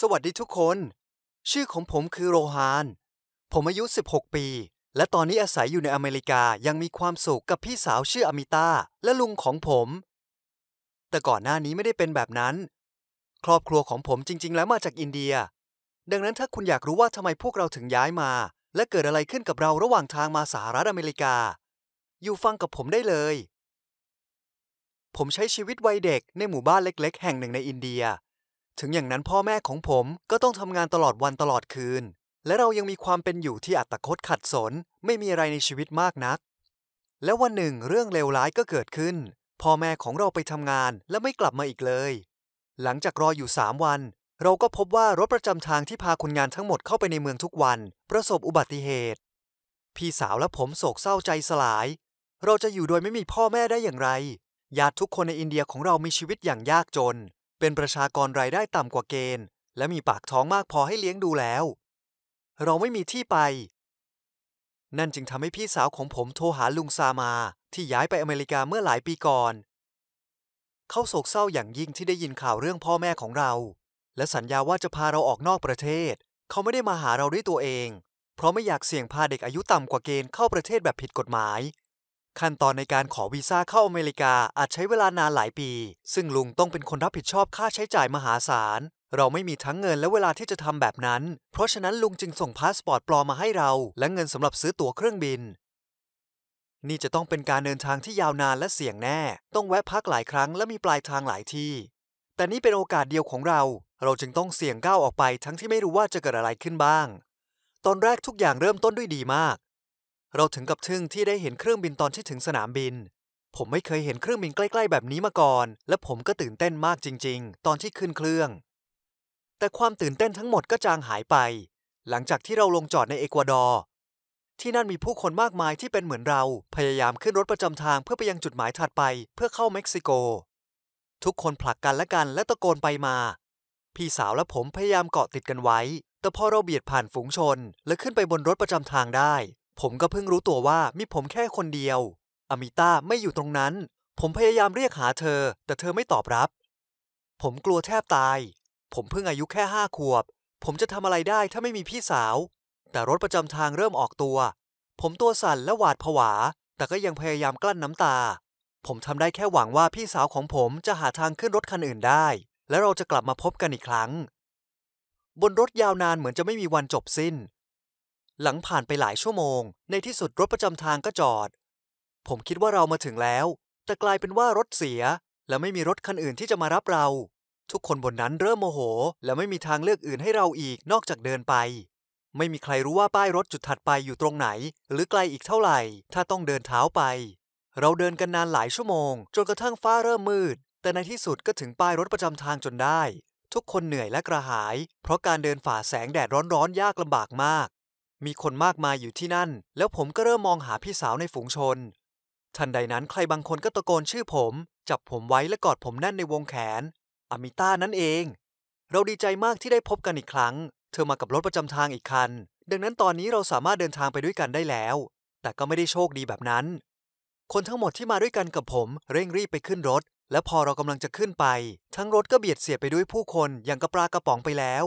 สวัสดีทุกคน ชื่อของผมคือโรฮาน ผมอายุ 16 ปี และตอนนี้อาศัยอยู่ในอเมริกายังมีความสุขกับพี่สาวชื่ออมิตาและลุงของผม แต่ก่อนหน้านี้ไม่ได้เป็นแบบนั้น ครอบครัวของผมจริง ๆ แล้วมาจากอินเดีย ดังนั้นถ้าคุณอยากรู้ว่าทำไมพวกเราถึงย้ายมา และเกิดอะไรขึ้นกับเราระหว่างทางมาสหรัฐอเมริกา อยู่ฟังกับผมได้เลย ผมใช้ชีวิตวัยเด็กในหมู่บ้านเล็ก ๆ แห่งหนึ่งในอินเดีย ถึงอย่างนั้นพ่อแม่ของผมก็ต้องทำงานตลอดวันตลอดคืน และเรายังมีความเป็นอยู่ที่อัตคดขัดสน ไม่มีอะไรในชีวิตมากนัก แล้ววันหนึ่งเรื่องเลวร้ายก็เกิดขึ้น พ่อแม่ของเราไปทำงานและไม่กลับมาอีกเลย หลังจากรออยู่สามวัน เราก็พบว่ารถประจำทางที่พาคนงานทั้งหมดเข้าไปในเมืองทุกวัน ประสบอุบัติเหตุ พี่สาวและผมโศกเศร้าใจสลาย เราจะอยู่โดยไม่มีพ่อแม่ได้อย่างไรญาติทุกคนในอินเดียของเรามีชีวิตอย่างยากจน เป็นประชากรรายได้ต่ำกว่าเกณฑ์ และมีปากท้องมากพอให้เลี้ยงดูแล้ว เราไม่มีที่ไป นั่นจึงทำให้พี่สาวของผมโทรหาลุงซามาที่ย้ายไปอเมริกาเมื่อหลายปีก่อน เขาโศกเศร้าอย่างยิ่งที่ได้ยินข่าวเรื่องพ่อแม่ของเรา และสัญญาว่าจะพาเราออกนอกประเทศ เขาไม่ได้มาหาเราด้วยตัวเอง เพราะไม่อยากเสี่ยงพาเด็กอายุต่ำกว่าเกณฑ์เข้าประเทศแบบผิดกฎหมาย ขั้นตอนในการขอวีซ่าเข้าอเมริกาอาจใช้เวลานานหลายปี ซึ่งลุงต้องเป็นคนรับผิดชอบค่าใช้จ่ายมหาศาล เราไม่มีทั้งเงินและเวลาที่จะทำแบบนั้น เพราะฉะนั้นลุงจึงส่งพาสปอร์ตปลอมมาให้เรา และเงินสำหรับซื้อตั๋วเครื่องบิน นี่จะต้องเป็นการเดินทางที่ยาวนานและเสี่ยงแน่ ต้องแวะพักหลายครั้งและมีปลายทางหลายที่ แต่นี่เป็นโอกาสเดียวของเรา เราจึงต้องเสี่ยงก้าวออกไป ทั้งที่ไม่รู้ว่าจะเกิดอะไรขึ้นบ้าง ตอนแรกทุกอย่างเริ่มต้นด้วยดีมาก เราถึงกับทึ่งที่ได้เห็นเครื่องบินตอนที่ถึงสนามบิน ผมไม่เคยเห็นเครื่องบินใกล้ ๆ แบบนี้มาก่อน และผมก็ตื่นเต้นมากจริง ๆ ตอนที่ขึ้นเครื่อง แต่ความตื่นเต้นทั้งหมดก็จางหายไป หลังจากที่เราลงจอดในเอกวาดอร์ที่นั่นมีผู้คนมากมายที่เป็นเหมือนเรา พยายามขึ้นรถประจำทางเพื่อไปยังจุดหมายถัดไปเพื่อเข้าเม็กซิโก ทุกคนผลักกันและกันและตะโกนไปมา พี่สาวและผมพยายามเกาะติดกันไว้ แต่พอเราเบียดผ่านฝูงชนและขึ้นไปบนรถประจำทางได้ ผมก็เพิ่งรู้ตัวว่ามีผมแค่คนเดียวอมิต้าไม่อยู่ตรงนั้น ผมพยายามเรียกหาเธอ แต่เธอไม่ตอบรับ ผมกลัวแทบตาย ผมเพิ่งอายุแค่ห้าขวบ ผมจะทำอะไรได้ถ้าไม่มีพี่สาว แต่รถประจำทางเริ่มออกตัว ผมตัวสั่นและหวาดผวา แต่ก็ยังพยายามกลั้นน้ำตา ผมทำได้แค่หวังว่าพี่สาวของผมจะหาทางขึ้นรถคันอื่นได้ และเราจะกลับมาพบกันอีกครั้ง บนรถยาวนานเหมือนจะไม่มีวันจบสิ้น หลังผ่านไปหลายชั่วโมง ในที่สุดรถประจำทางก็จอด ผมคิดว่าเรามาถึงแล้ว แต่กลายเป็นว่ารถเสีย และไม่มีรถคันอื่นที่จะมารับเรา ทุกคนบนนั้นเริ่มโมโห และไม่มีทางเลือกอื่นให้เราอีกนอกจากเดินไป ไม่มีใครรู้ว่าป้ายรถจุดถัดไปอยู่ตรงไหน หรือไกลอีกเท่าไหร่ ถ้าต้องเดินเท้าไป เราเดินกันนานหลายชั่วโมง จนกระทั่งฟ้าเริ่มมืด แต่ในที่สุดก็ถึงป้ายรถประจำทางจนได้ ทุกคนเหนื่อยและกระหาย เพราะการเดินฝ่าแสงแดดร้อนๆยากลำบากมาก มีคนมากมายอยู่ที่นั่น แล้วผมก็เริ่มมองหาพี่สาวในฝูงชน ทันใดนั้นใครบางคนก็ตะโกนชื่อผม จับผมไว้และกอดผมแน่นในวงแขน อามิต้านั่นเอง เราดีใจมากที่ได้พบกันอีกครั้ง เธอมากับรถประจำทางอีกคัน ดังนั้นตอนนี้เราสามารถเดินทางไปด้วยกันได้แล้ว แต่ก็ไม่ได้โชคดีแบบนั้น คนทั้งหมดที่มาด้วยกันกับผมเร่งรีบไปขึ้นรถ และพอเรากำลังจะขึ้นไป ทั้งรถก็เบียดเสียดไปด้วยผู้คนอย่างกระปลากระป๋องไปแล้ว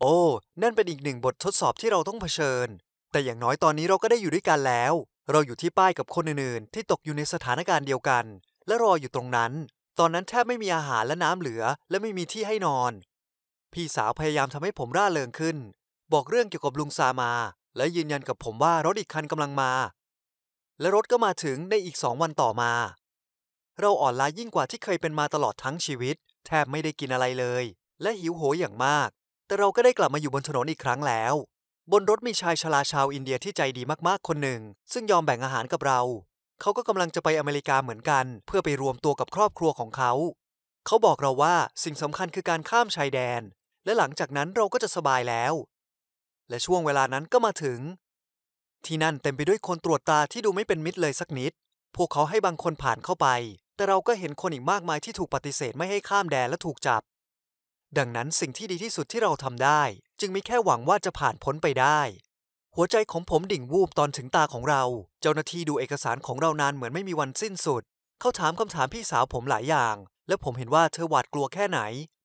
โอ้ นั่นเป็นอีกหนึ่งบททดสอบที่เราต้องเผชิญ แต่อย่างน้อยตอนนี้เราก็ได้อยู่ด้วยกันแล้ว เราอยู่ที่ป้ายกับคนอื่นๆ ที่ตกอยู่ในสถานการณ์เดียวกัน และรออยู่ตรงนั้น ตอนนั้นแทบไม่มีอาหารและน้ำเหลือ และไม่มีที่ให้นอน พี่สาวพยายามทำให้ผมร่าเริงขึ้น บอกเรื่องเกี่ยวกับลุงซามา และยืนยันกับผมว่ารถอีกคันกำลังมา และรถก็มาถึงในอีกสองวันต่อมา เราอ่อนล้ายิ่งกว่าที่เคยเป็นมาตลอดทั้งชีวิต แทบไม่ได้กินอะไรเลย และหิวโหยอย่างมาก แต่เราก็ได้กลับมาอยู่บนถนนอีกครั้งแล้ว บนรถมีชายชราชาวอินเดียที่ใจดีมากๆคนหนึ่ง ซึ่งยอมแบ่งอาหารกับเรา เขาก็กำลังจะไปอเมริกาเหมือนกัน เพื่อไปรวมตัวกับครอบครัวของเขา เขาบอกเราว่าสิ่งสำคัญคือการข้ามชายแดน และหลังจากนั้นเราก็จะสบายแล้ว และช่วงเวลานั้นก็มาถึง ที่นั่นเต็มไปด้วยคนตรวจตาที่ดูไม่เป็นมิตรเลยสักนิด พวกเขาให้บางคนผ่านเข้าไป แต่เราก็เห็นคนอีกมากมายที่ถูกปฏิเสธไม่ให้ข้ามแดนและถูกจับ ดังนั้นสิ่งที่ดีที่สุดที่เราทำได้ จึงมีแค่หวังว่าจะผ่านพ้นไปได้ หัวใจของผมดิ่งวูบตอนถึงตาของเรา เจ้าหน้าที่ดูเอกสารของเรานานเหมือนไม่มีวันสิ้นสุด เขาถามคำถามพี่สาวผมหลายอย่าง และผมเห็นว่าเธอหวาดกลัวแค่ไหน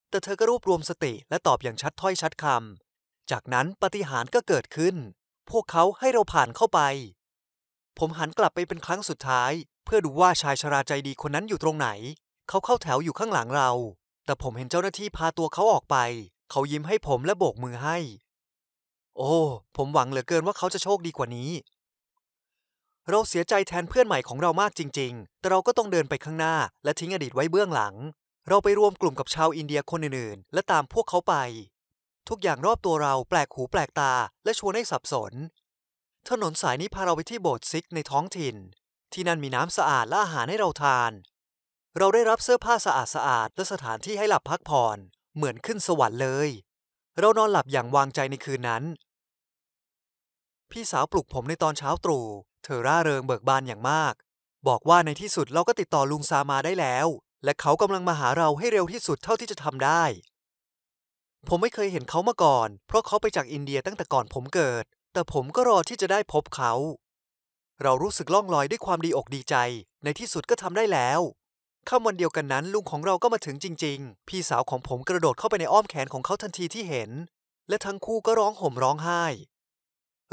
แต่เธอก็รวบรวมสติและตอบอย่างชัดถ้อยชัดคำจากนั้นปฏิหารก็เกิดขึ้น พวกเขาให้เราผ่านเข้าไป ผมหันกลับไปเป็นครั้งสุดท้าย เพื่อดูว่าชายชราใจดีคนนั้นอยู่ตรงไหน เขาเข้าแถวอยู่ข้างหลังเรา แต่ผมเห็นเจ้าหน้าที่พาตัวเขาออกไป เขายิ้มให้ผมและโบกมือให้ โอ้ ผมหวังเหลือเกินว่าเขาจะโชคดีกว่านี้ เราเสียใจแทนเพื่อนใหม่ของเรามากจริง ๆ แต่เราก็ต้องเดินไปข้างหน้า และทิ้งอดีตไว้เบื้องหลัง เราไปรวมกลุ่มกับชาวอินเดียคนอื่นๆ และตามพวกเขาไป ทุกอย่างรอบตัวเราแปลกหูแปลกตา และชวนให้สับสน ถนนสายนี้พาเราไปที่โบสถ์ซิกในท้องถิ่น ที่นั่นมีน้ำสะอาดและอาหารให้เราทาน เราได้รับเสื้อผ้าสะอาดสะอาดและสถานที่ให้หลับพักผ่อน เหมือนขึ้นสวรรค์เลย เรานอนหลับอย่างวางใจในคืนนั้น พี่สาวปลุกผมในตอนเช้าตรู่ เธอร่าเริงเบิกบานอย่างมาก บอกว่าในที่สุดเราก็ติดต่อลุงซามาได้แล้ว และเขากำลังมาหาเราให้เร็วที่สุดเท่าที่จะทำได้ ผมไม่เคยเห็นเขามาก่อน เพราะเขาไปจากอินเดียตั้งแต่ก่อนผมเกิด แต่ผมก็รอที่จะได้พบเขาเรารู้สึกล่องลอยด้วยความดีอกดีใจ ในที่สุดก็ทำได้แล้ว ค่ำวันเดียวกันนั้นลุงของเราก็มาถึงจริง ๆ พี่สาวของผมกระโดดเข้าไปในอ้อมแขนของเขาทันทีที่เห็น และทั้งคู่ก็ร้องห่มร้องไห้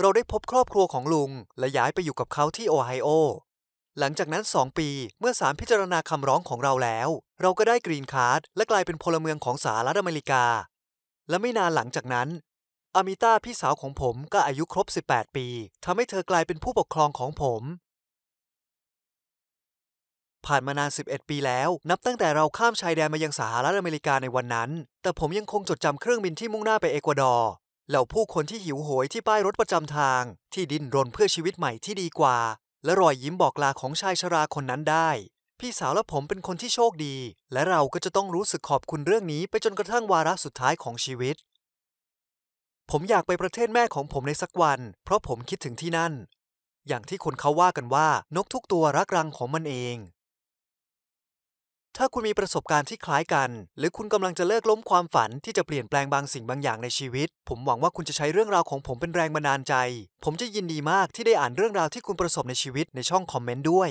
เราได้พบครอบครัวของลุงและย้ายไปอยู่กับเขาที่โอไฮโอ หลังจากนั้น 2 ปีเมื่อศาลพิจารณาคำร้องของเราแล้ว เราก็ได้กรีนการ์ดและกลายเป็นพลเมืองของสหรัฐอเมริกา และไม่นานหลังจากนั้นอามิต้าพี่สาวของผมก็อายุครบ 18 ปีทำให้เธอกลายเป็นผู้ปกครองของผม ผ่านมานาน 11 ปีแล้ว นับตั้งแต่เราข้ามชายแดนมายังสหรัฐอเมริกาในวันนั้น แต่ผมยังคงจดจำเครื่องบินที่มุ่งหน้าไปเอกวาดอร์เหล่าผู้คนที่หิวโหยที่ป้ายรถประจำทาง ที่ดิ้นรนเพื่อชีวิตใหม่ที่ดีกว่า และรอยยิ้มบอกลาของชายชราคนนั้นได้ พี่สาวและผมเป็นคนที่โชคดี และเราก็จะต้องรู้สึกขอบคุณเรื่องนี้ไปจนกระทั่งวาระสุดท้ายของชีวิต ผมอยากไปประเทศแม่ของผมในสักวัน เพราะผมคิดถึงที่นั่น อย่างที่คนเขาว่ากันว่านกทุกตัวรักรังของมันเอง ถ้าคุณมีประสบการณ์ที่คล้ายกัน หรือคุณกำลังจะเลิกล้มความฝันที่จะเปลี่ยนแปลงบางสิ่งบางอย่างในชีวิต ผมหวังว่าคุณจะใช้เรื่องราวของผมเป็นแรงบันดาลใจ ผมจะยินดีมากที่ได้อ่านเรื่องราวที่คุณประสบในชีวิตในช่องคอมเมนต์ด้วย